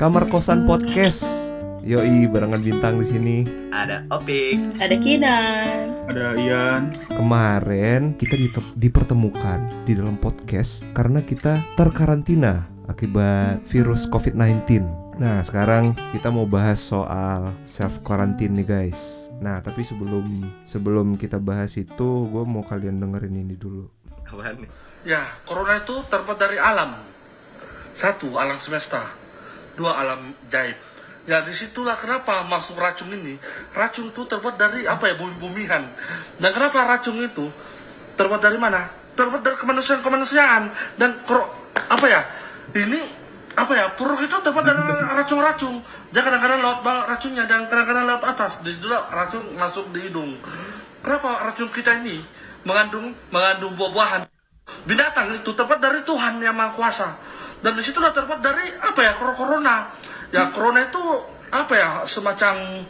Kamar Kosan Podcast. Yoi, barengan bintang di sini. Ada Opik. Ada Kinan. Ada Ian. Kemarin kita dipertemukan di dalam podcast karena kita terkarantina akibat virus COVID-19. Nah, sekarang kita mau bahas soal self quarantine nih, guys. Nah, tapi sebelum sebelum kita bahas itu, gue mau kalian dengerin ini dulu. Apaan nih? Ya, corona itu terbuat dari alam. Satu, alam semesta. Dua, alam gaib. Ya, di situlah kenapa masuk racun ini. Racun itu terbuat dari apa ya, bumi-bumian. Dan kenapa racun itu terbuat dari mana? Terbuat dari kemanusiaan-kemanusiaan. Dan kro- apa ya, ini apa ya, puruk itu terbuat dari racun-racun. Dan kadang-kadang lewat bawah racunnya dan kadang-kadang lewat atas. Di situlah racun masuk di hidung. Kenapa racun kita ini mengandung mengandung buah-buahan? binatang itu terbuat dari Tuhan yang Maha Kuasa dan di situlah terbuat dari apa ya corona ya corona itu apa ya semacam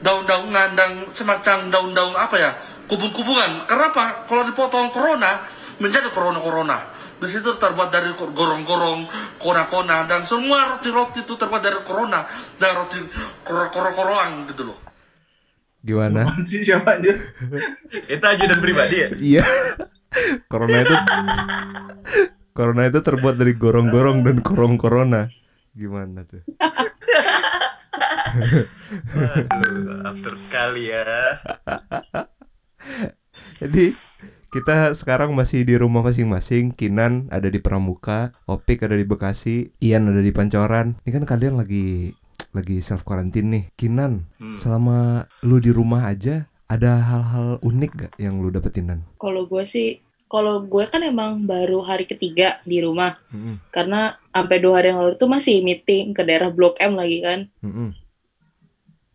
daun-daunan dan semacam daun-daun apa ya kubung-kubungan karena apa kalau dipotong corona menjadi corona-corona di situ terbuat dari gorong-gorong kona-kona dan semua roti-roti itu terbuat dari corona dan roti koro-koro-koroang gitu loh Gimana? Sih siapa aja? Itu ajudan pribadi ya? Iya. Corona itu Corona itu terbuat dari gorong-gorong dan korong corona. Gimana tuh? Aduh, absurd sekali ya. Jadi kita sekarang masih di rumah masing-masing. Kinan ada di Pramuka, Opik ada di Bekasi, Ian ada di Pancoran. Ini kan kalian lagi lagi self quarantine nih. Kinan, Hmm. selama lu di rumah aja ada hal-hal unik gak yang lu dapetin Kalau gue sih, kalau gue kan emang baru hari ketiga di rumah. Mm-mm, Karena sampai dua hari yang lalu tuh masih meeting ke daerah Blok M lagi kan. mm-mm.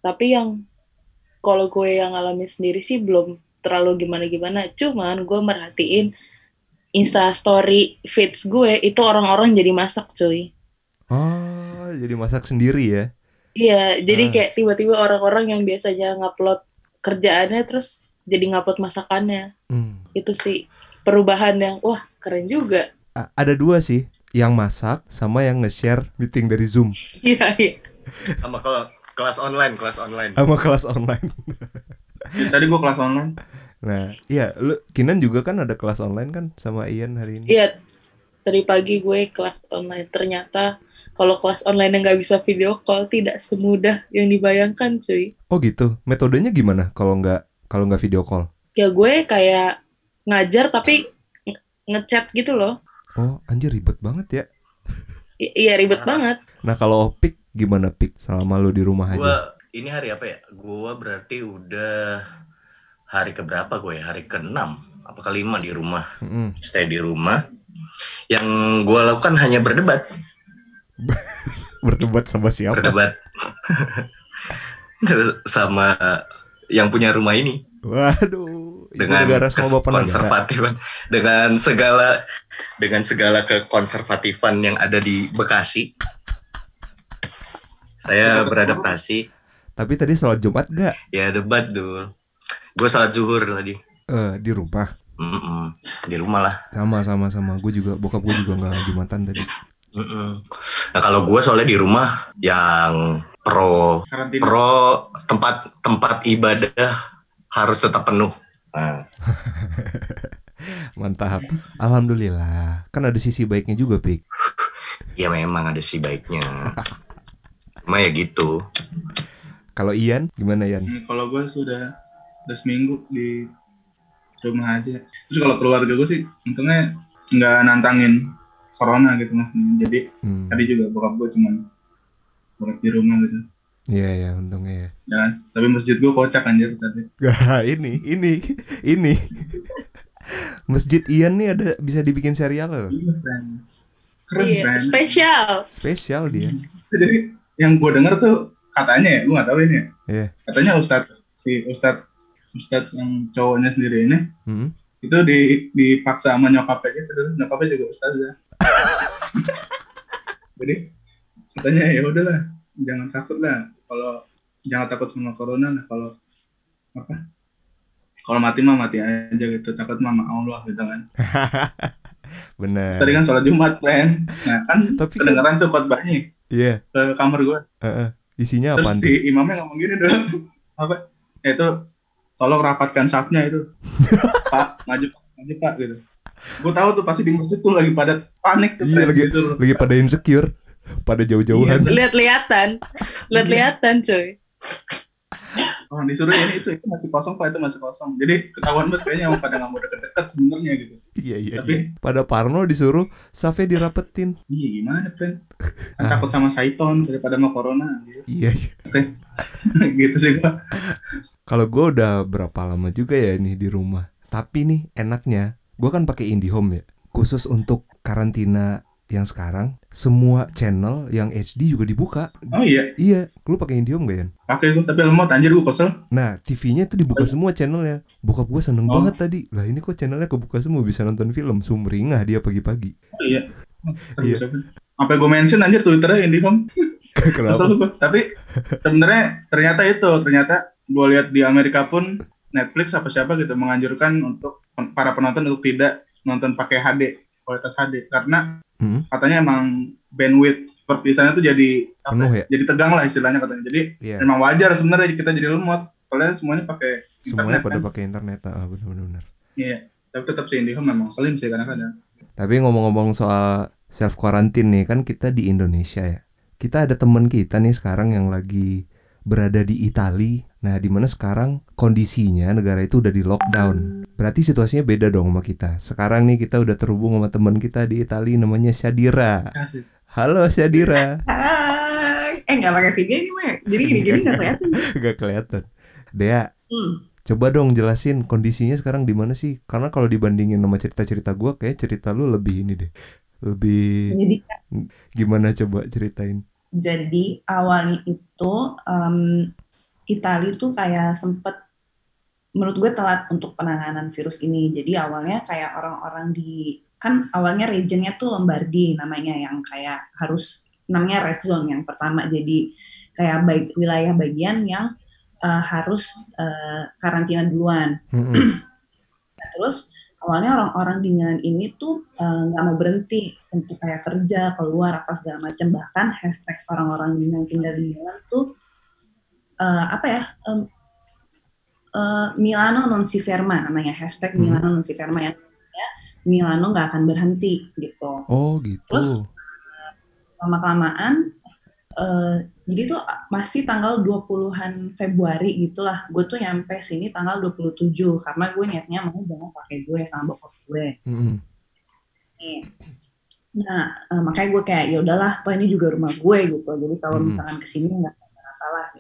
Tapi yang kalau gue yang alami sendiri sih belum terlalu gimana-gimana. Cuman gue merhatiin Insta story feeds gue itu orang-orang jadi masak cuy. Oh, jadi masak sendiri ya? Iya, jadi Ah. kayak tiba-tiba orang-orang yang biasanya ngupload kerjaannya terus jadi ngupload masakannya. Hmm. Itu sih perubahan yang wah keren juga. A- ada dua sih, yang masak sama yang nge-share meeting dari Zoom Iya, iya. Sama kalau kelas online, kelas online. sama kelas online. Tadi gua kelas online. Nah, iya, lu Kinan juga kan ada kelas online kan sama Ian hari ini. Iya, tadi pagi gue kelas online. Ternyata kalau kelas online yang nggak bisa video call tidak semudah yang dibayangkan, cuy. Oh gitu. Metodenya gimana kalau nggak kalau nggak video call? Ya gue kayak ngajar tapi nge- ngechat gitu loh. Oh, anjir ribet banget ya. I- iya ribet Ah. banget. Nah, kalau Pik gimana Pik selama lu di rumah Gua aja? ini hari apa ya? Gua berarti udah hari keberapa gue ya? Hari ke-6 apa kelima di rumah. Mm-mm. Stay di rumah. Yang gua lakukan hanya berdebat, Berdebat sama siapa? berdebat sama yang punya rumah ini. Waduh, dengan negara sama bapak negara. konservatifan dengan segala dengan segala kekonservatifan yang ada di Bekasi saya beradaptasi Tapi tadi sholat Jumat gak? ya debat dulu gue salat zuhur tadi Eh, di rumah. Mm-mm. di rumah lah Sama sama sama. Gue juga bokap gue juga nggak jumatan tadi. Mm-mm. nah kalau gue soalnya di rumah yang pro Karantina. pro tempat tempat ibadah harus tetap penuh nah, Mantap. Alhamdulillah. Kan ada sisi baiknya juga, Pik. ya memang ada sih baiknya cuma ya gitu Kalau Ian, gimana Ian? Hmm, kalau gue sudah udah seminggu di rumah aja. Terus kalau keluarga gue sih untungnya nggak nantangin corona gitu mas. Jadi Hmm. tadi juga bokap gue cuman work di rumah gitu. Iya ya, untungnya ya. Ya, kan? tapi masjid gue kocak anjir tadi. Gak, ini, ini, ini. Masjid Ian nih ada bisa dibikin serial loh. Iya, friend. Keren, Iya, spesial. Spesial dia. Jadi yang gue denger tuh katanya ya, gue nggak tahu ini ya. Iya. Katanya Ustadz si Ustadz Ustadz yang cowoknya sendiri ini Hmm. itu di dipaksa sama nyokapnya gitu dulu nyokapnya juga ustazah jadi katanya ya udahlah jangan takut lah kalau jangan takut sama corona lah kalau apa kalau mati mah mati aja gitu takut mah sama Allah gitu kan Bener. tadi kan sholat Jumat plan nah kan Tapi kan- kedengeran tuh khotbahnya Iya. ke kamar gue. heeh. Isinya Terus apaan si tuh? imamnya ngomong gini dong. Apa? Ya itu tolong rapatkan safnya itu. Pak, maju Pak, maju Pak gitu. Gue tahu tuh pasti di masjid tuh lagi pada panik tuh. Iya, lagi- disuruh. Lagi pada insecure, pada jauh-jauhan. Iya. Lihat-lihatan, lihat-lihatan cuy. Oh, disuruh ini itu itu masih kosong Pak, itu masih kosong. Jadi ketahuan banget kayaknya emang pada nggak mau deket-deket sebenarnya gitu. Iya iya. Tapi- iya. Pada Parno disuruh safnya dirapetin. Iya gimana, friend? Kan Ah. takut sama Saiton daripada sama corona gitu. Iya. iya. gitu sih gua. Kalau gue udah berapa lama juga ya nih di rumah. Tapi nih enaknya, gue kan pakai IndiHome ya. Khusus untuk karantina yang sekarang, semua channel yang HD juga dibuka. Oh iya, Iya, lu pakai IndiHome gak ya? pakai gua tapi lemot anjir gua kesel. Nah, TV-nya tuh dibuka semua channelnya. Bokap gue seneng Oh. banget tadi. Lah ini kok channelnya kebuka semua bisa nonton film. Sumringah dia pagi-pagi. Oh iya. Iya. Sampai gue mention anjir Twitternya IndiHome. Kenapa? Kesel gue. Tapi sebenarnya ternyata itu, ternyata gue lihat di Amerika pun Netflix apa siapa gitu menganjurkan untuk para penonton untuk tidak nonton pakai HD, kualitas HD karena Hmm, katanya emang bandwidth perpisahannya tuh jadi apa penuh ya? jadi tegang lah istilahnya katanya. Jadi Iya. emang wajar sebenarnya kita jadi lemot. Soalnya semuanya pakai Semuanya internet pada kan. pakai internet. Ah, benar-benar. Iya. Tapi tetap sih IndiHome memang selim sih kadang-kadang. Tapi ngomong-ngomong soal self quarantine nih kan kita di Indonesia ya. Kita ada teman kita nih sekarang yang lagi berada di Itali. Nah, di mana sekarang kondisinya negara itu udah di lockdown. Berarti situasinya beda dong sama kita. Sekarang nih kita udah terhubung sama teman kita di Itali namanya Syadira. Kasih. Halo Syadira. Hai. Eh nggak pakai video ini mah. Jadi gini-gini nggak kelihatan. Gak kelihatan. Dea, Hmm. coba dong jelasin kondisinya sekarang di mana sih? Karena kalau dibandingin sama cerita-cerita gua kayak cerita lu lebih ini deh. Lebih Jadi gimana coba ceritain? jadi awalnya itu em Itali tuh kayak sempet menurut gue telat untuk penanganan virus ini. Jadi awalnya kayak orang-orang di kan awalnya regionnya tuh Lombardi namanya yang kayak harus namanya red zone yang pertama. Jadi kayak baik wilayah bagian yang eh, harus eh, karantina duluan. Mm-mm. Nah, terus awalnya orang-orang di Milan ini tuh eh, nggak mau berhenti untuk kayak kerja keluar apa segala macam bahkan hashtag orang-orang yang tinggal di Milan tuh eh, apa ya em, eh, Milano non si ferma namanya hashtag Hmm. Milano non si ferma yang artinya Milano nggak akan berhenti gitu Oh gitu. Terus? lama kelamaan eh, jadi tuh masih tanggal 20-an Februari gitulah gue tuh nyampe sini tanggal 27 karena gue niatnya mau banget pakai gue sama bokap gue. Nih. nah eh, makanya gue kayak ya udahlah toh ini juga rumah gue gitu jadi kalau Hmm. misalkan ke sini nggak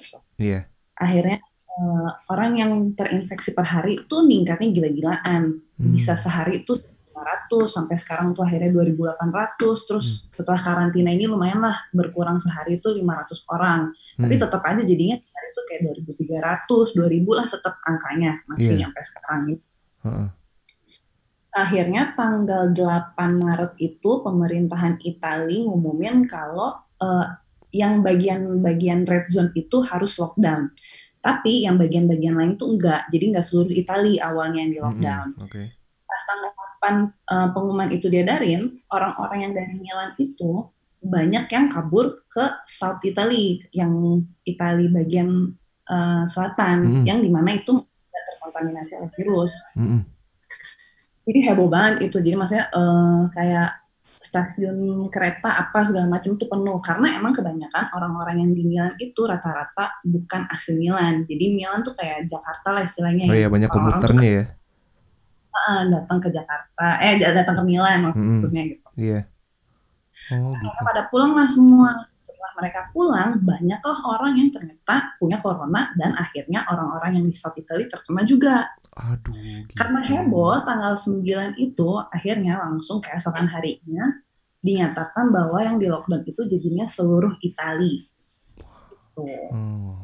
gitu Iya. akhirnya eh, orang yang terinfeksi per hari tuh ningkatnya gila-gilaan Hmm. bisa sehari itu 500 sampai sekarang tuh akhirnya 2800 terus setelah karantina ini lumayan lah berkurang sehari itu 500 orang tapi Hmm. tetap aja jadinya sehari itu kayak 2300 2000 lah tetap angkanya masih Iya. sampai sekarang gitu. Heeh. akhirnya tanggal 8 Maret itu pemerintahan Itali ngumumin kalau eh, yang bagian-bagian red zone itu harus lockdown tapi yang bagian-bagian lain tuh enggak jadi enggak seluruh Itali awalnya yang di lockdown Mm-mm. Oke. pas tanggal 8 eh, pengumuman itu diadarin, orang-orang yang dari Milan itu banyak yang kabur ke South Italy, yang Italia bagian eh, selatan, Hmm. yang di mana itu tidak terkontaminasi oleh virus. Mm-mm. Jadi heboh banget itu, jadi maksudnya eh, kayak stasiun kereta apa segala macam itu penuh karena emang kebanyakan orang-orang yang di Milan itu rata-rata bukan asli Milan. Jadi Milan tuh kayak Jakarta lah istilahnya. Oh ya. iya banyak Orang-orang tuh komuternya ya. eh, datang ke Jakarta, eh datang ke Milan maksudnya gitu. Iya. Oh gitu. Mereka pada pulang lah semua. Setelah mereka pulang, banyaklah orang yang ternyata punya corona dan akhirnya orang-orang yang di South Italy terkena juga. Aduh. Gitu. Karena heboh, tanggal 9 itu akhirnya langsung keesokan harinya dinyatakan bahwa yang di lockdown itu jadinya seluruh Itali. Gitu. Oh.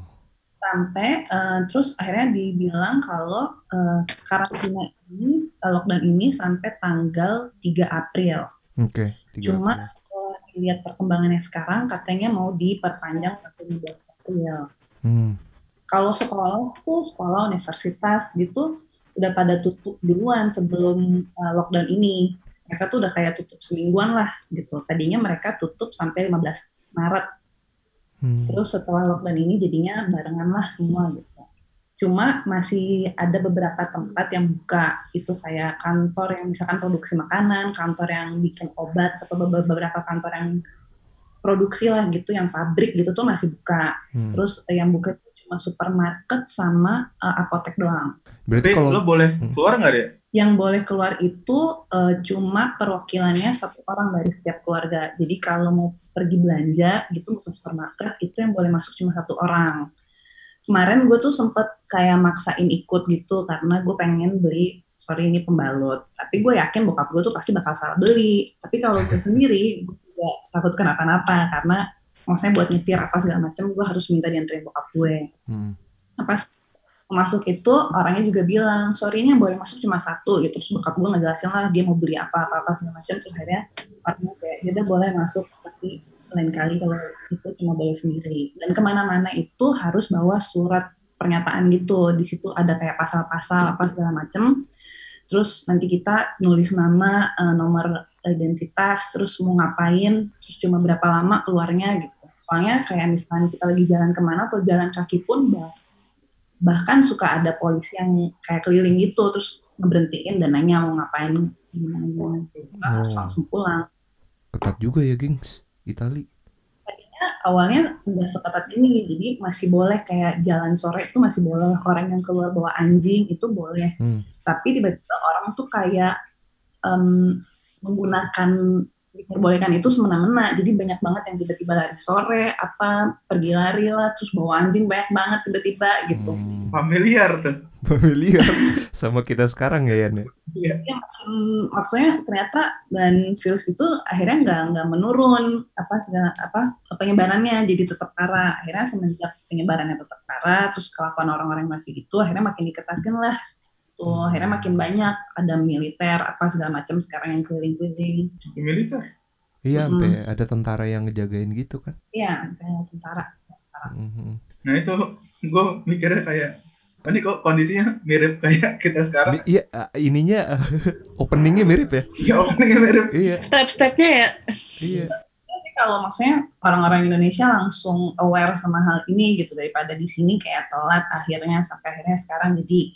Sampai eh, terus akhirnya dibilang kalau eh, karantina ini, eh, lockdown ini sampai tanggal 3 April. Oke. tiga Cuma April. Dilihat perkembangannya sekarang katanya mau diperpanjang sampai 15 April. Hmm. Kalau sekolah tuh sekolah universitas gitu udah pada tutup duluan sebelum uh, lockdown ini. Mereka tuh udah kayak tutup semingguan lah gitu. Tadinya mereka tutup sampai 15 Maret Hmm. Terus setelah lockdown ini jadinya barengan lah semua gitu. Cuma masih ada beberapa tempat yang buka itu kayak kantor yang misalkan produksi makanan, kantor yang bikin obat atau be- beberapa kantor yang produksi lah gitu, yang pabrik gitu tuh masih buka. Hmm. Terus yang buka itu cuma supermarket sama eh, apotek doang. Berarti kalau lo boleh Hmm. keluar nggak deh? Yang boleh keluar itu eh, cuma perwakilannya satu orang dari setiap keluarga. Jadi kalau mau pergi belanja gitu ke supermarket itu yang boleh masuk cuma satu orang. Kemarin gue tuh sempet kayak maksain ikut gitu karena gue pengen beli sorry ini pembalut. Tapi gue yakin bokap gue tuh pasti bakal salah beli. Tapi kalau gue sendiri gue juga takut kenapa-napa karena maksudnya buat nyetir apa segala macam gue harus minta dianterin bokap gue Hmm. pas masuk itu orangnya juga bilang sorry ini yang boleh masuk cuma satu gitu terus bokap gue ngejelasin lah dia mau beli apa apa apa segala macam terus akhirnya orangnya kayak dia boleh masuk tapi lain kali kalau itu cuma boleh sendiri. Dan ke mana-mana itu harus bawa surat pernyataan gitu. Di situ ada kayak pasal-pasal apa segala macam terus nanti kita nulis nama eh, nomor identitas terus mau ngapain terus cuma berapa lama keluarnya gitu. Soalnya kayak misalnya kita lagi jalan ke mana atau jalan kaki pun bah- bahkan suka ada polisi yang kayak keliling gitu terus ngeberhentiin dan nanya mau ngapain gimana gimana. Oh. langsung pulang. Ketat juga ya, gengs. Itali. awalnya nggak seketat ini jadi masih boleh kayak jalan sore itu masih boleh orang yang keluar bawa anjing itu boleh Hmm. tapi tiba-tiba orang tuh kayak em, menggunakan diperbolehkan itu semena-mena jadi banyak banget yang tiba-tiba lari sore apa pergi lari lah terus bawa anjing banyak banget tiba-tiba gitu Hmm. Familiar tuh. Familiar sama kita sekarang ya, Yan. ya? Iya. ya makin maksudnya ternyata dan virus itu akhirnya nggak nggak menurun apa segala apa penyebarannya jadi tetap parah akhirnya semenjak penyebarannya tetap parah terus kelakuan orang-orang masih gitu akhirnya makin diketatin lah tuh akhirnya makin banyak ada militer apa segala macam sekarang yang keliling-keliling Di militer. Iya, Mm-mm. sampai ada tentara yang ngejagain gitu kan. ya kayak tentara sekarang Mhm. Nah itu gue mikirnya kayak, oh, ini kok kondisinya mirip kayak kita sekarang. Iya, ininya openingnya mirip ya. Ya openingnya mirip. Iya, Step-stepnya ya. iya. Ya sih kalau maksudnya orang-orang Indonesia langsung aware sama hal ini gitu daripada di sini kayak telat akhirnya sampai akhirnya sekarang jadi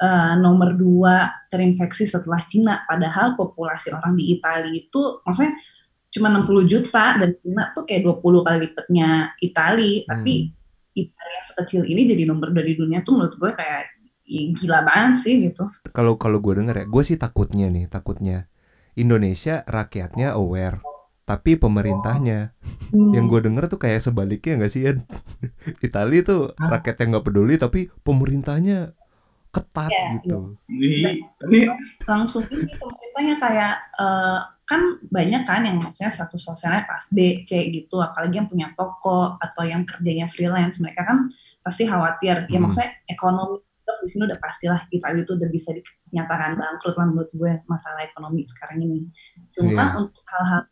eh, nomor dua terinfeksi setelah Cina. Padahal populasi orang di Italia itu maksudnya cuma 60 juta dan Cina tuh kayak 20 kali lipatnya Italia tapi Italia sekecil ini jadi nomor dua di dunia tuh menurut gue kayak gila banget sih gitu. Kalau kalau gue denger ya, gue sih takutnya nih, takutnya Indonesia rakyatnya aware, tapi pemerintahnya. Hmm. yang gue denger tuh kayak sebaliknya nggak sih Yan? Italia tuh rakyatnya nggak peduli, tapi pemerintahnya ketat Iya, gitu. Ih, tapi langsung ini pemerintahnya kayak eh, kan banyak kan yang maksudnya status sosialnya pas B, C gitu, apalagi yang punya toko atau yang kerjanya freelance, mereka kan pasti khawatir. Ya Hmm. maksudnya ekonomi di sini udah pastilah Italia itu udah bisa dinyatakan bangkrut lah menurut gue masalah ekonomi sekarang ini. Cuma Iya. untuk hal-hal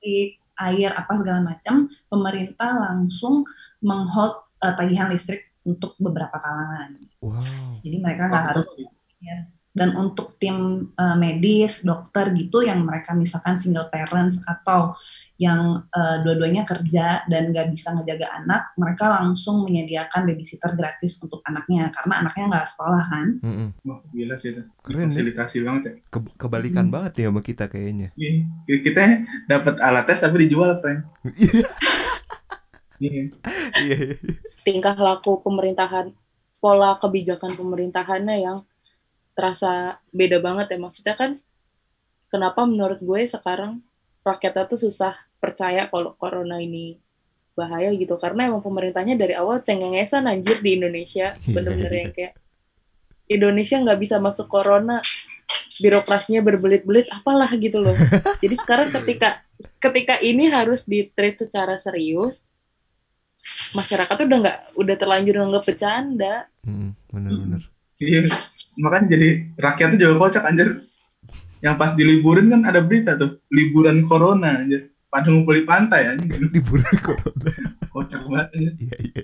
listrik, air apa segala macam, pemerintah langsung menghold eh, tagihan listrik untuk beberapa kalangan. Wow. Jadi mereka nggak harus dan untuk tim uh, medis, dokter gitu yang mereka misalkan single parents atau yang uh, dua-duanya kerja dan nggak bisa ngejaga anak, mereka langsung menyediakan babysitter gratis untuk anaknya karena anaknya nggak sekolah kan. Mm-mm. wah gila sih itu. Keren nih. Fasilitasi banget ya. Ke- kebalikan Hmm. banget nih sama kita kayaknya. Iya. Kita dapat alat tes tapi dijual apa ya? Iya. Tingkah laku pemerintahan, pola kebijakan pemerintahannya yang terasa beda banget ya. Maksudnya kan, kenapa menurut gue sekarang rakyatnya tuh susah percaya kalau corona ini bahaya gitu. Karena emang pemerintahnya dari awal cengengesan anjir di Indonesia. Bener-bener yang kayak, Indonesia nggak bisa masuk corona, birokrasinya berbelit-belit, apalah gitu loh. Jadi sekarang ketika ketika ini harus di-treat secara serius, masyarakat tuh udah nggak udah terlanjur nganggap bercanda. Mm, Bener-bener. Iya. Makanya jadi rakyatnya juga kocak anjir. Yang pas diliburin kan ada berita tuh, liburan corona anjir. Pada ngumpul di pantai anjir. Liburan corona. Kocak banget anjir. Iya, iya.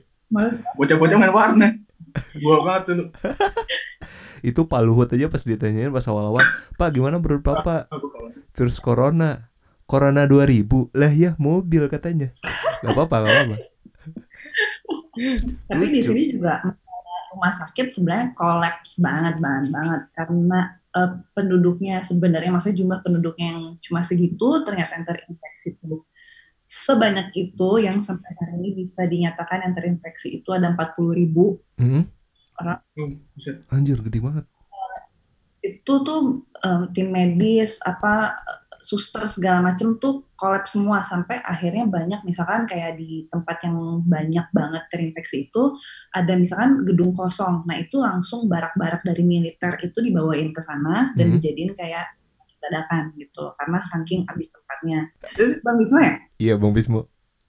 Bocah-bocah main warnet. Gua banget dulu. Itu Pak Luhut aja pas ditanyain pas awal-awal, Pak gimana menurut Bapak kawan. virus corona? Corona 2000 lah ya mobil katanya. Gak apa-apa, gak apa-apa. Tapi di sini juga rumah sakit sebenarnya kolaps banget banget banget. Karena eh, penduduknya sebenarnya maksudnya jumlah penduduknya yang cuma segitu ternyata yang terinfeksi itu. Sebanyak itu yang sampai hari ini bisa dinyatakan yang terinfeksi itu ada 40 ribu. Hmm, Oh, buset. anjir gede banget. itu tuh em, tim medis apa suster segala macem tuh kolaps semua sampai akhirnya banyak misalkan kayak di tempat yang banyak banget terinfeksi itu ada misalkan gedung kosong nah itu langsung barak-barak dari militer itu dibawain ke sana dan Hmm. dijadiin kayak dadakan gitu karena saking habis tempatnya terus bang Bisma ya Iya Bang Bismo.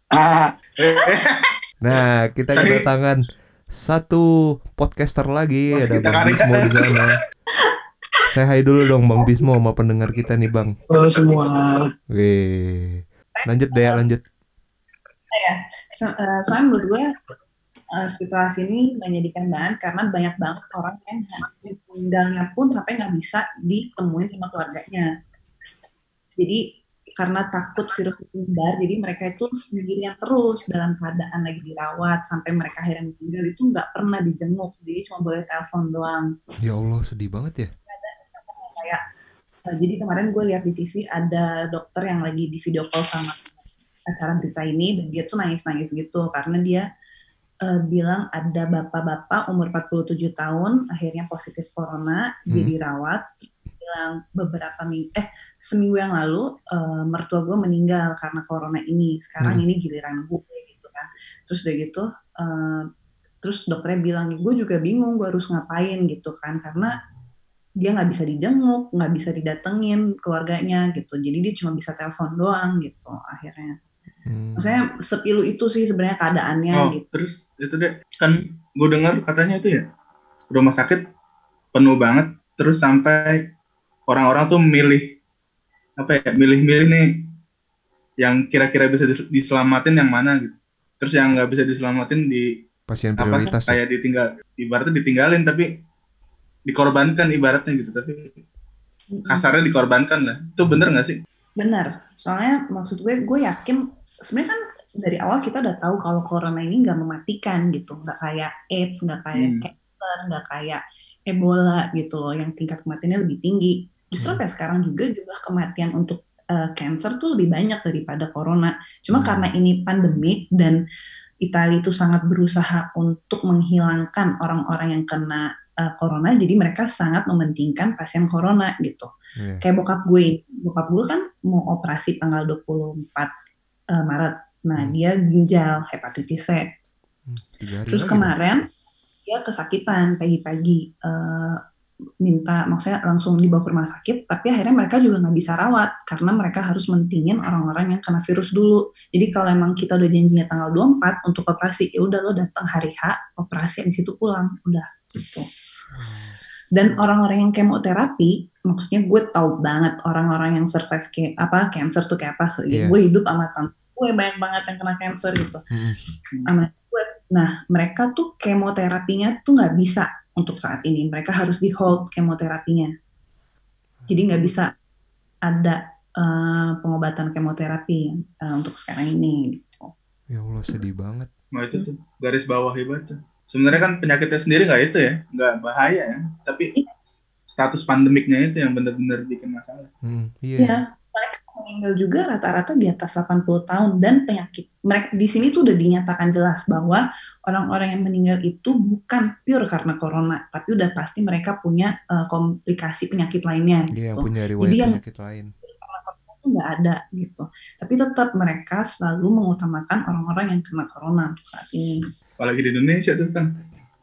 Ah, Nah, kita kedatangan satu podcaster lagi ada Bang kali. Bismo di sana. Saya hai dulu dong Bang Bismo sama pendengar kita nih Bang. Halo semua. Wih. Lanjut deh, lanjut. So- eh, soalnya menurut gue eh, situasi ini menyedihkan banget karena banyak banget orang yang meninggalnya pun sampai nggak bisa ditemuin sama keluarganya. Jadi karena takut virus itu menyebar, jadi mereka itu sendirian terus dalam keadaan lagi dirawat sampai mereka akhirnya meninggal itu nggak pernah dijenguk, jadi cuma boleh telepon doang. Ya Allah, sedih banget ya. Kayak eh, jadi kemarin gue lihat di TV ada dokter yang lagi di video call sama acara berita ini dan dia tuh nangis-nangis gitu karena dia eh, bilang ada bapak-bapak umur 47 tahun akhirnya positif corona dia Hmm. dirawat terus dia bilang beberapa minggu eh seminggu yang lalu eh, mertua gue meninggal karena corona ini sekarang Hmm. ini giliran gue gitu kan terus udah gitu eh, terus dokternya bilang gue juga bingung gue harus ngapain gitu kan karena dia nggak bisa dijenguk nggak bisa didatengin keluarganya gitu jadi dia cuma bisa telepon doang gitu akhirnya Hmm. maksudnya sepilu itu sih sebenarnya keadaannya oh, gitu terus itu deh kan gue dengar katanya itu ya rumah sakit penuh banget terus sampai orang-orang tuh milih apa ya milih-milih nih yang kira-kira bisa dis- diselamatin yang mana gitu terus yang nggak bisa diselamatin di Pasien apa prioritas. ya? kayak ditinggal ibaratnya ditinggalin tapi dikorbankan ibaratnya gitu tapi kasarnya dikorbankan lah itu bener nggak sih benar soalnya maksud gue gue yakin sebenarnya kan dari awal kita udah tahu kalau corona ini nggak mematikan gitu nggak kayak AIDS nggak kayak Hmm. cancer nggak kayak Ebola gitu loh yang tingkat kematiannya lebih tinggi justru Hmm. sampai sekarang juga jumlah kematian untuk eh, cancer tuh lebih banyak daripada corona cuma Hmm. karena ini pandemik dan Italia itu sangat berusaha untuk menghilangkan orang-orang yang kena eh, corona jadi mereka sangat mementingkan pasien corona gitu. Iya. kayak bokap gue bokap gue kan mau operasi tanggal 24 eh, Maret. Nah Hmm. dia ginjal hepatitis C. Hmm, terus kemarin dia kesakitan pagi-pagi eh, minta maksudnya langsung dibawa ke rumah sakit tapi akhirnya mereka juga nggak bisa rawat karena mereka harus mentingin orang-orang yang kena virus dulu. Jadi kalau emang kita udah janjinya tanggal 24 untuk operasi ya udah lo datang hari H operasi habis itu pulang. Udah gitu dan orang-orang yang kemoterapi maksudnya gue tahu banget orang-orang yang survive ke apa cancer tuh kayak apa Iya. gue hidup sama tante gue banyak banget yang kena cancer gitu Hmm. gue nah mereka tuh kemoterapinya tuh nggak bisa untuk saat ini mereka harus di hold kemoterapinya jadi nggak bisa ada eh, pengobatan kemoterapi eh, untuk sekarang ini gitu Ya Allah, sedih banget. Nah itu tuh garis bawah hebat tuh. Sebenarnya kan penyakitnya sendiri nggak itu ya, nggak bahaya ya. Tapi status pandemiknya itu yang benar-benar bikin masalah. Hmm, iya. ya mereka meninggal juga rata-rata di atas 80 tahun dan penyakit mereka di sini tuh udah dinyatakan jelas bahwa orang-orang yang meninggal itu bukan pure karena corona tapi udah pasti mereka punya eh, komplikasi penyakit lainnya Iya, gitu punya Jadi riwayat yang- penyakit lain. itu nggak ada gitu tapi tetap mereka selalu mengutamakan orang-orang yang kena corona saat ini Apalagi di Indonesia tuh kan.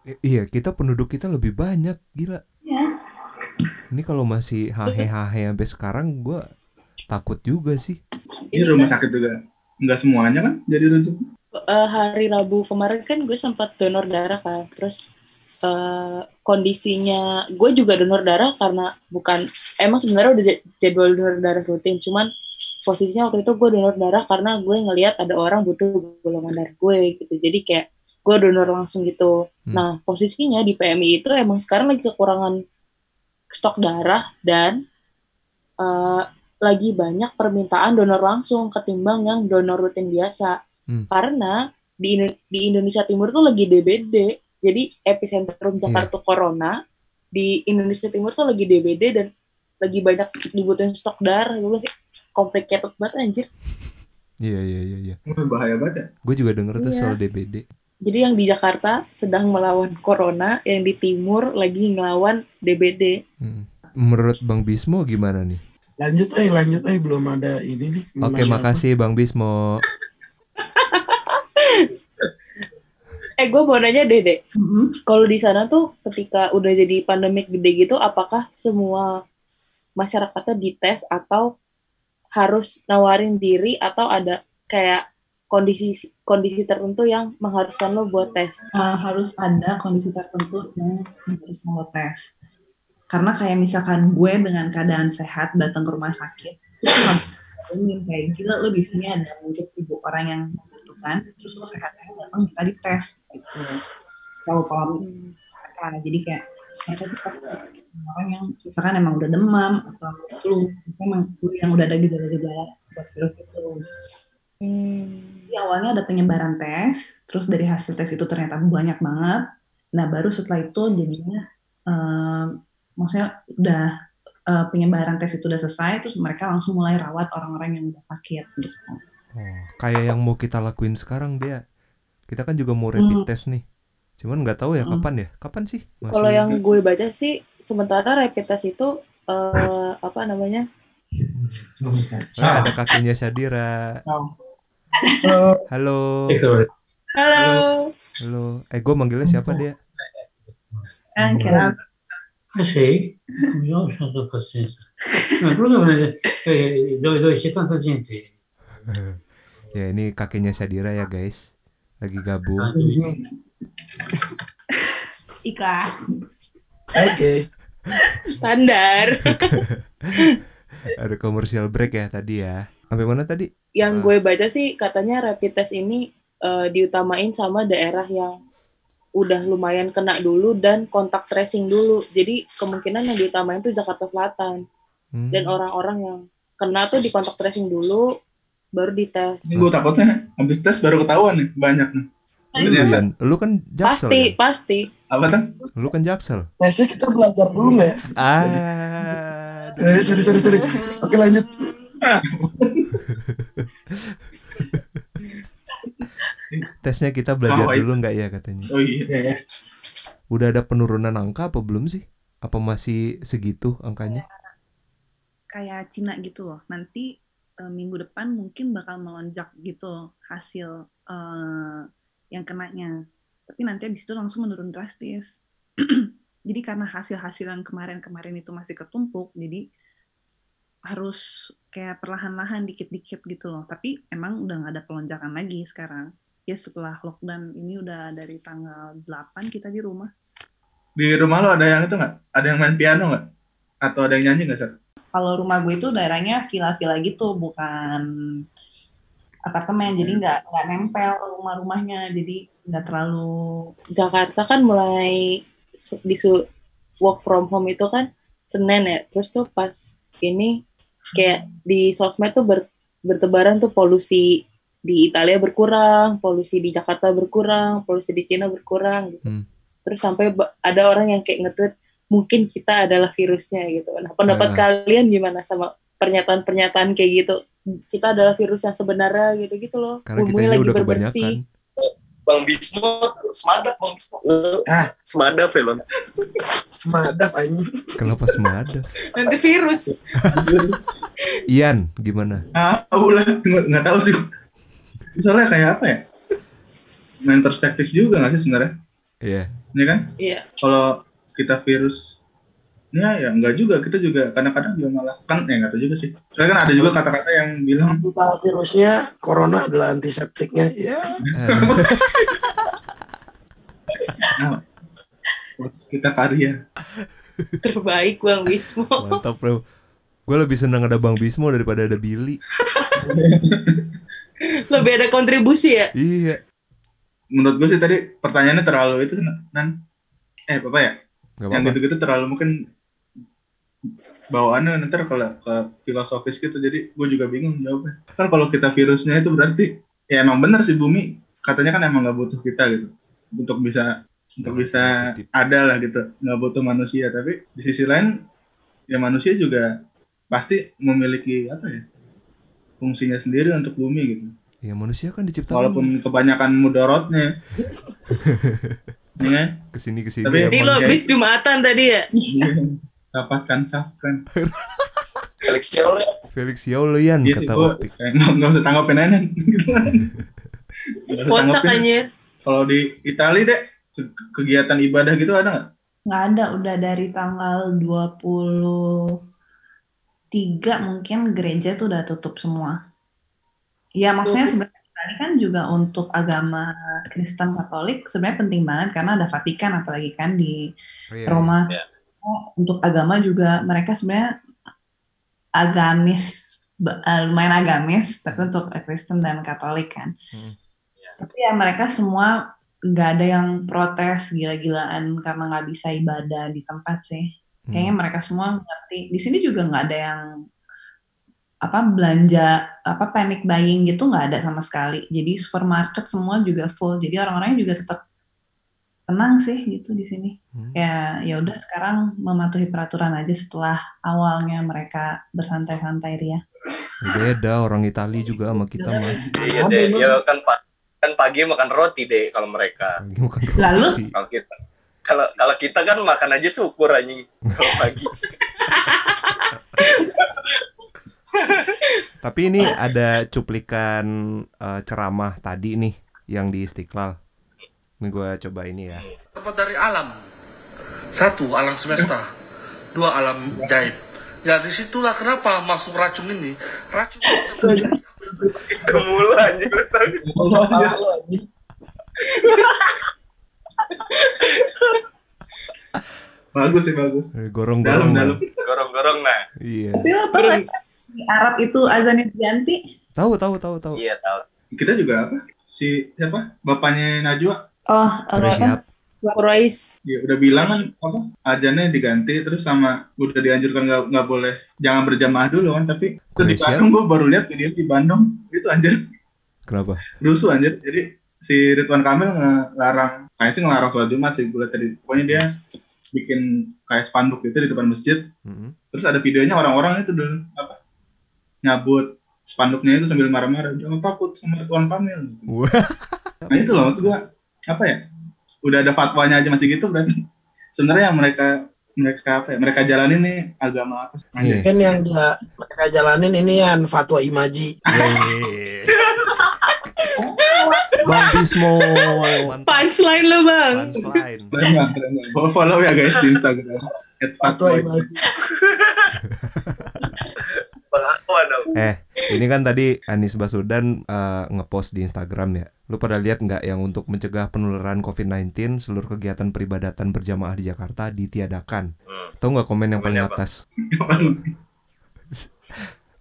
I- iya, kita penduduk kita lebih banyak, gila. ya Ini kalau masih hahe-hahe sampai sekarang gua takut juga sih. Ini rumah kan, sakit juga nggak semuanya kan jadi rujuk. eh, hari Rabu kemarin kan gue sempat donor darah kan terus eh, kondisinya gue juga donor darah karena bukan emang sebenarnya udah jadwal donor darah rutin cuman posisinya waktu itu gue donor darah karena gue ngelihat ada orang butuh golongan darah gue gitu jadi kayak gue donor langsung gitu Hmm. nah posisinya di PMI itu emang sekarang lagi kekurangan stok darah dan eh, lagi banyak permintaan donor langsung ketimbang yang donor rutin biasa Hmm. karena di Indo- di Indonesia Timur tuh lagi DBD. Jadi epicentrum Iya. Jakarta Corona di Indonesia Timur tuh lagi DBD dan lagi banyak dibutuhin stok darah. Gue bilang kayak complicated banget anjir. Iya iya iya iya. Bahaya banget ya. Gue juga denger tuh Iya. soal DBD. Jadi yang di Jakarta sedang melawan Corona, yang di Timur lagi ngelawan DBD. Hmm. Menurut Bang Bismo gimana nih? Lanjut eh, lanjut eh belum ada ini nih. Oke, Masih makasih Bang Bismo. Eh, gue mau nanya deh, Dek. Mm-mm. Kalau di sana tuh ketika udah jadi pandemik gede gitu, apakah semua masyarakatnya dites atau harus nawarin diri atau ada kayak kondisi kondisi tertentu yang mengharuskan lo buat tes? Uh, harus ada kondisi tertentu yang harus mau tes. Karena kayak misalkan gue dengan keadaan sehat datang ke rumah sakit, bayangin kayak gila lo di sini ada mungkin seribu orang yang membutuhkan, terus lo sehat-sehat datang kita dites gitu. Kalau pola Hmm. mereka, jadi kayak mereka tuh pasti orang yang misalkan emang udah demam atau flu, emang yang udah ada gejala-gejala buat virus itu. Hmm. Jadi awalnya ada penyebaran tes, terus dari hasil tes itu ternyata banyak banget. Nah baru setelah itu jadinya, eh, maksudnya udah eh, penyebaran tes itu udah selesai, terus mereka langsung mulai rawat orang-orang yang udah sakit. Gitu. Oh, kayak yang mau kita lakuin sekarang dia. Kita kan juga mau rapid Hmm. test nih. Cuman nggak tahu ya Hmm. kapan ya? Kapan sih? Kalau yang gue baca sih, sementara rapid test itu eh, apa namanya? Ah, ada kakinya Syadira. Eh, Halo. Halo. Halo. Eh, gue manggilnya siapa dia? Kira sì? Io sono stato pazienza. Ma il problema è che dove, dove c'è tanta gente. ya, ini kakinya Syadira ya, guys. Lagi gabung. iklan. Oke. Standar. Ada commercial break ya tadi ya. Sampai mana tadi? Yang Ah. gue baca sih katanya rapid test ini eh, diutamain sama daerah yang udah lumayan kena dulu dan kontak tracing dulu. Jadi kemungkinan yang diutamain tuh Jakarta Selatan. Hmm. Dan orang-orang yang kena tuh di kontak tracing dulu, baru dites. Ini gue takutnya habis tes baru ketahuan nih banyak nih. Lu, Ternyata. Yan, lu kan jaksel Pasti, ya? pasti. Apa tuh? Lu kan jaksel. Tesnya kita belajar dulu nggak ya? Ah. Eh, sorry, sorry, sorry. Oke lanjut. Tesnya kita belajar Oh, dulu nggak ya katanya? Oh iya. Ya, ya. Udah ada penurunan angka apa belum sih? Apa masih segitu angkanya? Kayak Cina gitu loh. Nanti eh, minggu depan mungkin bakal melonjak gitu hasil eh, yang kenanya. Tapi nanti abis itu langsung menurun drastis. jadi karena hasil-hasil yang kemarin-kemarin itu masih ketumpuk, jadi harus kayak perlahan-lahan dikit-dikit gitu loh. Tapi emang udah nggak ada pelonjakan lagi sekarang. Ya setelah lockdown ini udah dari tanggal 8 kita di rumah. Di rumah lo ada yang itu nggak? Ada yang main piano nggak? Atau ada yang nyanyi nggak sih? Kalau rumah gue itu daerahnya villa-villa gitu, bukan apartemen. Jadi nggak nggak nempel rumah-rumahnya. Jadi nggak terlalu Jakarta kan mulai su- di su- work from home itu kan Senin ya. Terus tuh pas ini kayak di sosmed tuh ber- bertebaran tuh polusi di Italia berkurang, polusi di Jakarta berkurang, polusi di Cina berkurang gitu. Hmm. Terus sampai ada orang yang kayak nge-tweet mungkin kita adalah virusnya gitu. Nah, pendapat Ah. kalian gimana sama pernyataan-pernyataan kayak gitu? Kita adalah virus yang sebenarnya gitu-gitu loh. Karena Bumi lagi udah berbersih. kebanyakan. Bang Bismo, semadap Bang Bismo. Ah. Semadap ya Bang. Semadaf anjing. Kenapa semada? Nanti virus. Ian, gimana? Ah, ulah nggak nggak tahu sih. Soalnya kayak apa ya? Main perspektif juga nggak sih sebenarnya? Iya. Ini kan Iya. kalau kita virus ya ya enggak juga kita juga kadang-kadang juga malah kan ya nggak tahu juga sih soalnya kan ada juga kata-kata yang bilang Kita virusnya corona adalah antiseptiknya. Ya. nah, terus kita karya Terbaik Bang Bismo. Mantap, Bro. Gue lebih senang ada Bang Bismo daripada ada Billy. Lebih ada kontribusi ya? Iya. menurut gue sih tadi pertanyaannya terlalu itu nan eh apa ya Gak yang gitu-gitu terlalu mungkin bawaannya nanti kalau ke filosofis gitu jadi gue juga bingung jawabnya. Kan kalau kita virusnya itu berarti ya emang bener sih bumi katanya kan emang nggak butuh kita gitu. Untuk bisa untuk bisa ada lah gitu nggak butuh manusia. Tapi di sisi lain ya manusia juga pasti memiliki apa ya fungsinya sendiri untuk bumi gitu. Ya manusia kan diciptakan walaupun kebanyakan mudorotnya ya kan? ke sini ke sini. Tapi- Ini lo habis Jumatan tadi ya? dapatkan safran Felix Ciole Felix Yaulian gitu kata Opik. nggak usah tanggapin aja Nggak usah Kocak tanggapin. anjir. kalau di Itali deh ke- kegiatan ibadah gitu ada nggak Nggak ada, udah dari tanggal 23 mungkin gereja tuh udah tutup semua. Ya maksudnya sebenarnya Itali kan juga untuk agama Kristen Katolik sebenarnya penting banget karena ada Vatikan apalagi kan di Oh, iya. Roma. Iya. Untuk agama juga mereka sebenarnya agamis, eh, lumayan agamis, tapi untuk Kristen dan Katolik kan. Hmm. Tapi ya mereka semua nggak ada yang protes gila-gilaan karena nggak bisa ibadah di tempat sih. Hmm. Kayaknya mereka semua ngerti. Di sini juga nggak ada yang apa belanja apa panic buying gitu nggak ada sama sekali. Jadi supermarket semua juga full. Jadi orang-orangnya juga tetap tenang sih gitu di sini. Hmm. Ya ya udah sekarang mematuhi peraturan aja setelah awalnya mereka bersantai-santai ria. Ya beda orang Itali juga sama kita mah. Iya deh, dia kan pa- kan pagi makan roti deh kalau mereka. Lagi makan roti. Lalu? Kalau kita kalau kalau kita kan makan aja syukur anjing kalau pagi. Tapi ini ada cuplikan eh, ceramah tadi nih yang di Istiqlal. Ini gue coba ini ya. terbuat dari alam. Satu, alam semesta. Dua, alam gaib. Ya di situlah kenapa masuk racun ini. Racun Itu mulu anjing lu tahu. Kepala anjing. bagus sih bagus Eh, Gorong-gorong. dalam lah. dalam Gorong-gorong nah. Iya. Tapi lo tau nggak, di Arab itu azannya diganti. Tahu tahu tahu tahu. Iya tahu. kita juga apa si siapa bapaknya Najwa Oh, Udah apa? siap. Quraisy. ya udah bilang kan apa ajannya diganti terus sama udah dianjurkan nggak nggak boleh jangan berjamaah dulu kan tapi itu di? Bandung gue baru lihat video di Bandung itu anjir Kenapa? rusuh anjir jadi si Ridwan Kamil ngelarang kayak sih ngelarang sholat Jumat sih gue tadi pokoknya dia bikin kayak spanduk gitu di depan masjid Mm-mm. terus ada videonya orang-orang itu dulu apa nyabut spanduknya itu sambil marah-marah jangan takut sama Ridwan Kamil Wah. nah itu loh maksud gua apa ya udah ada fatwanya aja masih gitu berarti sebenarnya yang mereka mereka apa ya mereka jalanin nih agama apa sih? Iya. Mungkin yang dia mereka jalanin ini yang fatwa imaji. Bang Bismo. Punchline lo bang. Punchline. Follow, ya guys di Instagram At Fatwa fatwa. imaji. Dong. Eh, ini kan tadi Anies Baswedan eh, ngepost di Instagram ya. Lu pada lihat nggak yang untuk mencegah penularan COVID-19 seluruh kegiatan peribadatan berjamaah di Jakarta ditiadakan? Hmm. Tahu nggak komen yang paling apa? atas?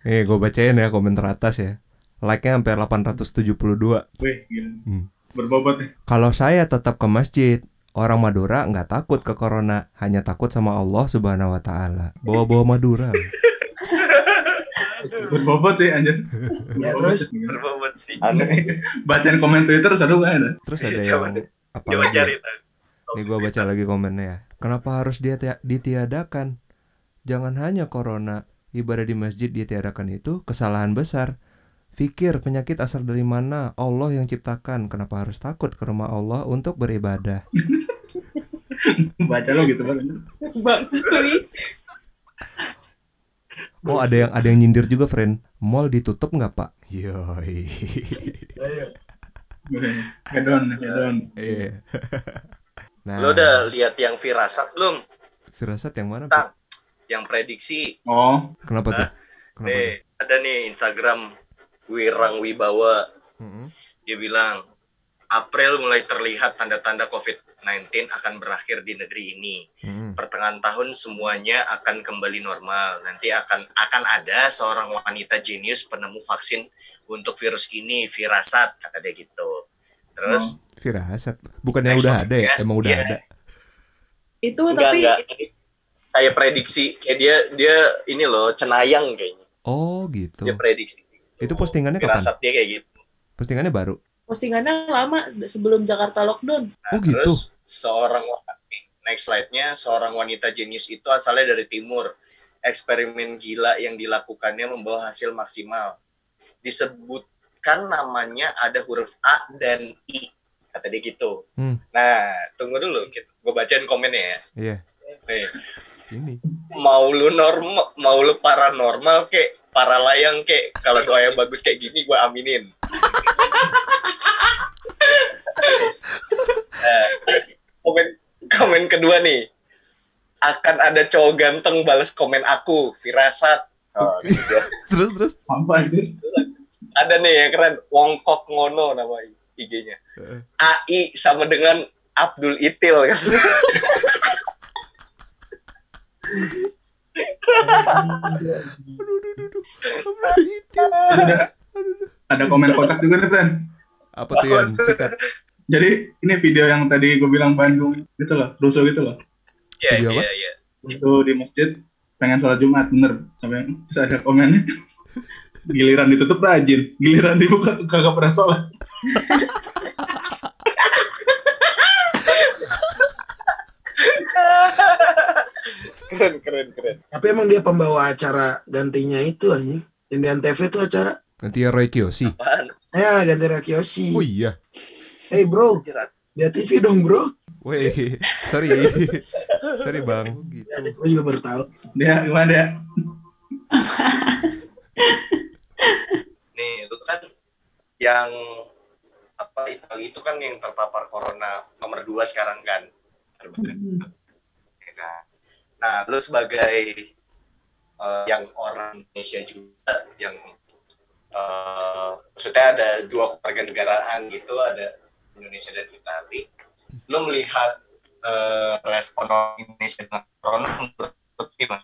Eh, gue bacain ya komen teratas ya. Like-nya sampai 872. Wih, gila. Hmm. Berbobot nih. Kalau saya tetap ke masjid, orang Madura nggak takut ke corona, hanya takut sama Allah Subhanahu wa taala. Bawa-bawa Madura. Berbobot sih anjir. Ya, Berbobot terus? sih. Berbobot sih. Aneh. Bacain komen Twitter seru kan ada. Terus ada yang apa Coba lagi? cari. Nih gua baca lagi komennya ya. Kenapa harus dia ditiadakan? Jangan hanya corona, ibadah di masjid ditiadakan itu kesalahan besar. Fikir penyakit asal dari mana? Allah yang ciptakan. Kenapa harus takut ke rumah Allah untuk beribadah? Baca lo gitu banget. Bang. Oh ada yang ada yang nyindir juga, friend. Mall ditutup nggak pak? Yoi. Ayo. Hedon, hedon. Iya. Nah, Lo udah lihat yang firasat belum? firasat yang mana? Tak. Pak? Yang prediksi Oh, Kenapa tuh? Kenapa? tuh? nih ada nih Instagram Wirang Wibawa Mm-mm. dia bilang April mulai terlihat tanda-tanda COVID-19 akan berakhir di negeri ini. Mm-mm. Pertengahan tahun semuanya akan kembali normal. Nanti akan akan ada seorang wanita jenius penemu vaksin untuk virus ini, firasat kata dia gitu. Terus Firasat. Bukannya Next udah ada ya? ya. Emang udah Iya. ada. Itu enggak tapi enggak kayak prediksi kayak dia dia ini loh cenayang kayaknya. Oh gitu. Dia prediksi. Itu postingannya kapan? Firasat dia kayak gitu. Postingannya baru. Postingannya lama sebelum Jakarta lockdown. Nah, Oh, gitu? Terus seorang next slide-nya seorang wanita jenius itu asalnya dari timur. Eksperimen gila yang dilakukannya membawa hasil maksimal. Disebutkan namanya ada huruf A dan I. Kata dia gitu. Hmm. Nah, tunggu dulu. Gue bacain komennya ya. Iya. Nih, Ini. mau lu normal, mau lu paranormal kek, para layang kek. Kalau doa yang bagus kayak gini, gue aminin. Nah, komen komen kedua nih akan ada cowok ganteng balas komen aku firasat oh, gitu. Terus terus. Apa anjir? ada nih yang keren Wongkok Ngono nama IG-nya Heeh. AI sama dengan Abdul Itil Ada, ada komen kocak juga nih, Bran. Apa tuh yang sikat? Jadi ini video yang tadi gue bilang Bandung gitu loh, rusuh gitu loh. Iya iya iya Rusuh di masjid, pengen sholat Jumat, bener. Sampai terus ada komennya. Giliran ditutup rajin, giliran dibuka kagak pernah sholat. keren keren keren Tapi emang dia pembawa acara gantinya itu anjing. Yang di Antv itu acara. Nanti ya Roy Kiyoshi. apaan Ya ganti Rakiyoshi. Oh iya. Hey bro, dia TV dong bro. Weh, sorry. sorry bang. Gitu. Ya, gue juga baru tahu. Dia gimana dia? nih itu kan yang apa Italia itu kan yang terpapar corona nomor dua sekarang kan Ya kan? Nah lu sebagai eh, yang orang Indonesia juga yang eh, maksudnya ada dua kewarganegaraan gitu ada Indonesia dan Italia lu melihat eh, respon orang Indonesia dengan corona menurut gimana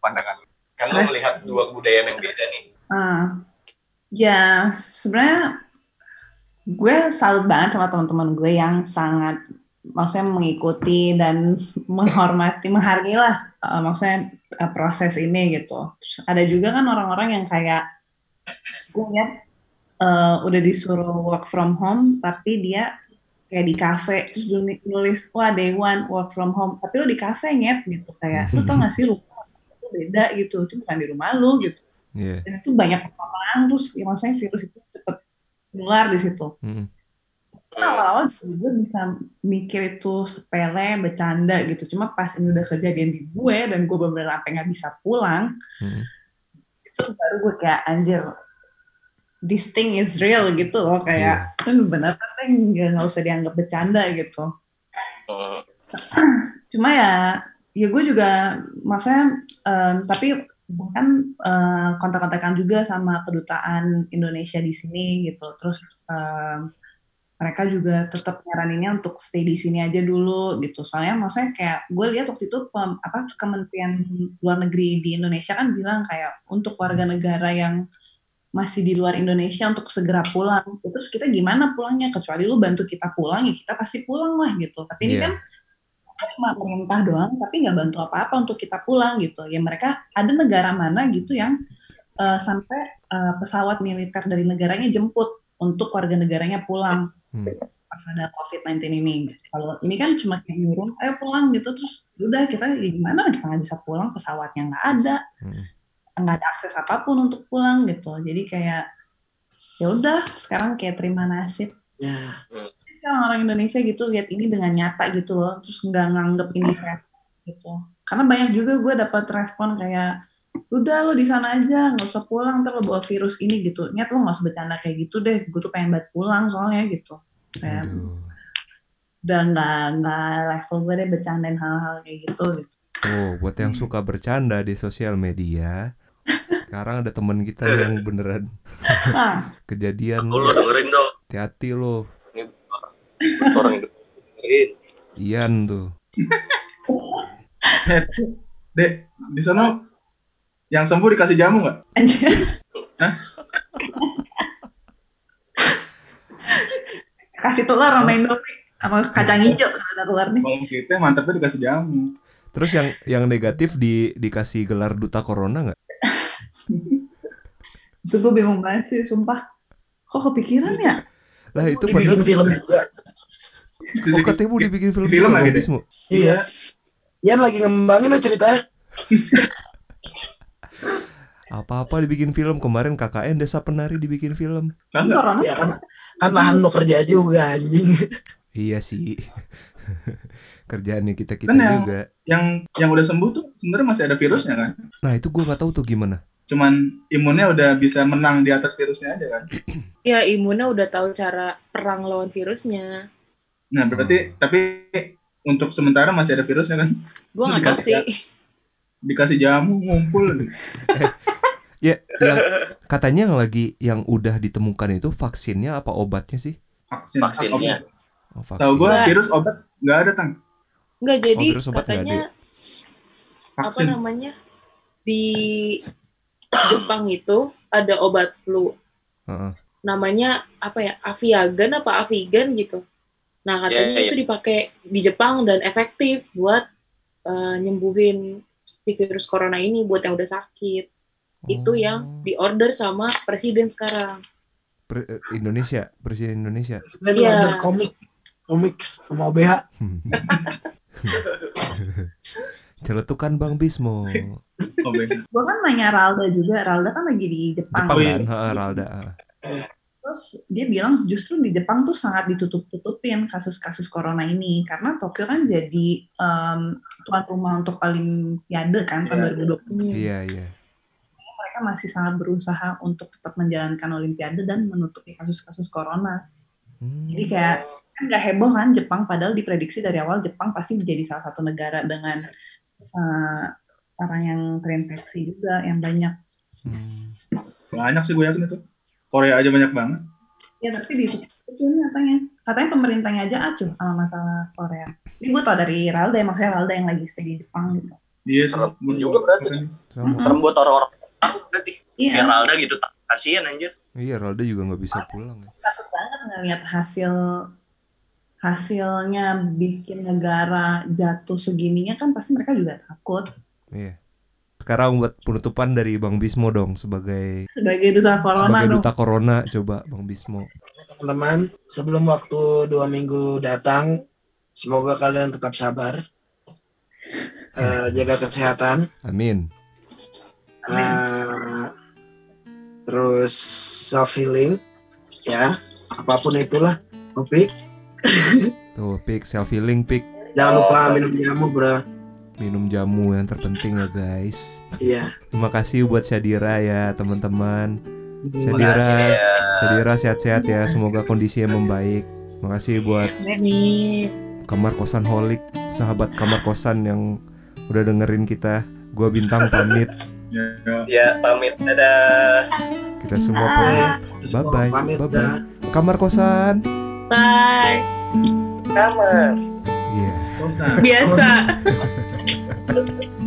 pandangan kan lu melihat dua budaya yang beda nih. Ah, ya sebenarnya gue salut banget sama teman-teman gue yang sangat maksudnya mengikuti dan menghormati, menghargai lah eh, maksudnya eh, proses ini gitu. Terus ada juga kan orang-orang yang kayak gue lihat eh, udah disuruh work from home tapi dia kayak di cafe terus nulis wah day one work from home tapi lu di cafe nyet gitu kayak lu tau gak sih rumah itu beda gitu itu bukan di rumah lu gitu Iya. dan itu banyak orang terus ya maksudnya virus itu cepet keluar di situ. Mm. Awal-awal gue bisa mikir itu sepele, bercanda gitu. Cuma pas ini udah kejadian di gue dan gue bener-bener sampai nggak bisa pulang, Mm. itu baru gue kayak anjir, this thing is real gitu loh kayak kan bener kan nggak usah dianggap bercanda gitu. Hmm. cuma ya ya gue juga maksudnya em, tapi bahkan eh, kontak-kontakan juga sama kedutaan Indonesia di sini gitu terus em, mereka juga tetap nyaraninnya untuk stay di sini aja dulu gitu. Soalnya maksudnya kayak gue lihat waktu itu pem- apa Kementerian Luar Negeri di Indonesia kan bilang kayak untuk warga negara yang masih di luar Indonesia untuk segera pulang. Terus kita gimana pulangnya? Kecuali lu bantu kita pulang ya kita pasti pulang lah gitu. Tapi ini Iya. kan cuma pemerintah doang tapi nggak bantu apa-apa untuk kita pulang gitu. Ya mereka ada negara mana gitu yang eh, sampai eh, pesawat militer dari negaranya jemput untuk warga negaranya pulang. Hmm. pas ada COVID-19 ini. Kalau ini kan cuma kayak nyuruh ayo pulang gitu. Terus udah kita ya gimana? Kita nggak bisa pulang pesawatnya nggak ada. Hmm. nggak ada akses apa pun untuk pulang gitu. Jadi kayak ya udah sekarang kayak terima nasib. Ya, sekarang orang Indonesia gitu lihat ini dengan nyata gitu loh. Terus nggak nganggep ini kayak gitu. Karena banyak juga gue dapat respon kayak udah lo di sana aja nggak usah pulang ntar lo bawa virus ini gitu nyat lo nggak usah bercanda kayak gitu deh gue tuh pengen banget pulang soalnya gitu kayak Aduh. udah nggak nggak level gue deh bercandain hal-hal kayak gitu gitu Oh, buat yang suka bercanda di sosial media, sekarang ada teman kita yang beneran kejadian. Lu lo dengerin dong. Hati-hati lo, Ini orang. Ian tuh. Eh, Dek, di sana yang sembuh dikasih jamu nggak? kasih telur sama Indomie sama kacang hijau kalau udah keluar nih Kalau kita mantapnya dikasih jamu. Terus yang yang negatif di dikasih gelar duta corona nggak? itu gue bingung banget sih sumpah kok kepikiran ya Lah itu padahal film juga. Oh katanya mau dibikin film, Film juga, lagi. Bismo. Iya. Yan lagi ngembangin lah ceritanya. Apa-apa dibikin film kemarin KKN Desa Penari dibikin film. Ini Kagak. corona Ya kan, kan lahan lo kerja juga anjing. Iya sih. Kerjaannya kita kita Kan yang- juga. Yang yang udah sembuh tuh sebenarnya masih ada virusnya kan. Nah itu gua nggak tahu tuh gimana. Cuman imunnya udah bisa menang di atas virusnya aja kan. Ya imunnya udah tahu cara perang lawan virusnya. Nah berarti tapi untuk sementara masih ada virusnya kan. Gue nggak tahu sih. Dikasih jamu ngumpul. Ya, yang katanya yang lagi yang udah ditemukan itu vaksinnya apa obatnya sih? Vaksin. Vaksinnya. Oh, vaksin. Tahu gua Nggak. virus obat nggak ada tang. Nggak jadi Oh, virus obat katanya apa Vaksin. namanya di Jepang itu ada obat flu. Heeh. Namanya apa ya? Aviagan apa Avigan gitu. Nah katanya Iya, iya. itu dipakai di Jepang dan efektif buat eh, nyembuhin si virus corona ini buat yang udah sakit. Itu Oh. yang diorder sama presiden sekarang. Pre- eh, Indonesia, presiden Indonesia. Dan Iya. order komik, komik sama OBH. Celetukan Bang Bismo. Oh. Gue kan nanya Ralda juga, Ralda kan lagi di Jepang. Jepang Oh, kan, Heeh, Ralda. Terus dia bilang justru di Jepang tuh sangat ditutup-tutupin kasus-kasus corona ini karena Tokyo kan jadi em, tuan rumah untuk Olimpiade kan tahun Iya. 2020. Hmm. Iya, iya. Mereka masih sangat berusaha untuk tetap menjalankan Olimpiade dan menutupi kasus-kasus corona. Hmm. Jadi kayak kan nggak heboh kan Jepang padahal diprediksi dari awal Jepang pasti menjadi salah satu negara dengan eh, orang yang terinfeksi juga yang banyak. Hmm. Banyak sih gue yakin itu. Korea aja banyak banget. Ya tapi di ini katanya katanya pemerintahnya aja acuh sama masalah Korea. Ini gue tau dari Ralda, maksudnya Ralda yang lagi stay di Jepang gitu. Iya. Serem juga berarti. Serem buat orang-orang berarti. Iya, Geralda gitu kasihan anjir. Iya, Ralda juga nggak bisa pulang. ya. takut banget ngelihat hasil hasilnya bikin negara jatuh segininya kan pasti mereka juga takut Iya. Sekarang buat penutupan dari Bang Bismo dong sebagai sebagai duta corona sebagai dong. duta corona coba Bang Bismo. Teman-teman, sebelum waktu dua minggu datang, semoga kalian tetap sabar. Eh, jaga kesehatan. Amin. Eh, terus self healing, ya, apa pun itulah. Topik, Tuh, self healing, pick jangan lupa minum jamu, bro. Minum jamu yang terpenting ya guys. Iya. Terima kasih buat Syadira ya teman-teman. Syadira, ya. Syadira sehat-sehat ya. Semoga kondisinya membaik. Terima kasih buat kamar kosan holik, sahabat kamar kosan yang udah dengerin kita. Gua bintang pamit. Ya, pamit. Dadah. Kita semua pamit. Bye-bye. pamit Bye-bye. dah. Kamar kosan. bye. Kamar. Iya. Sultan. Biasa. thank you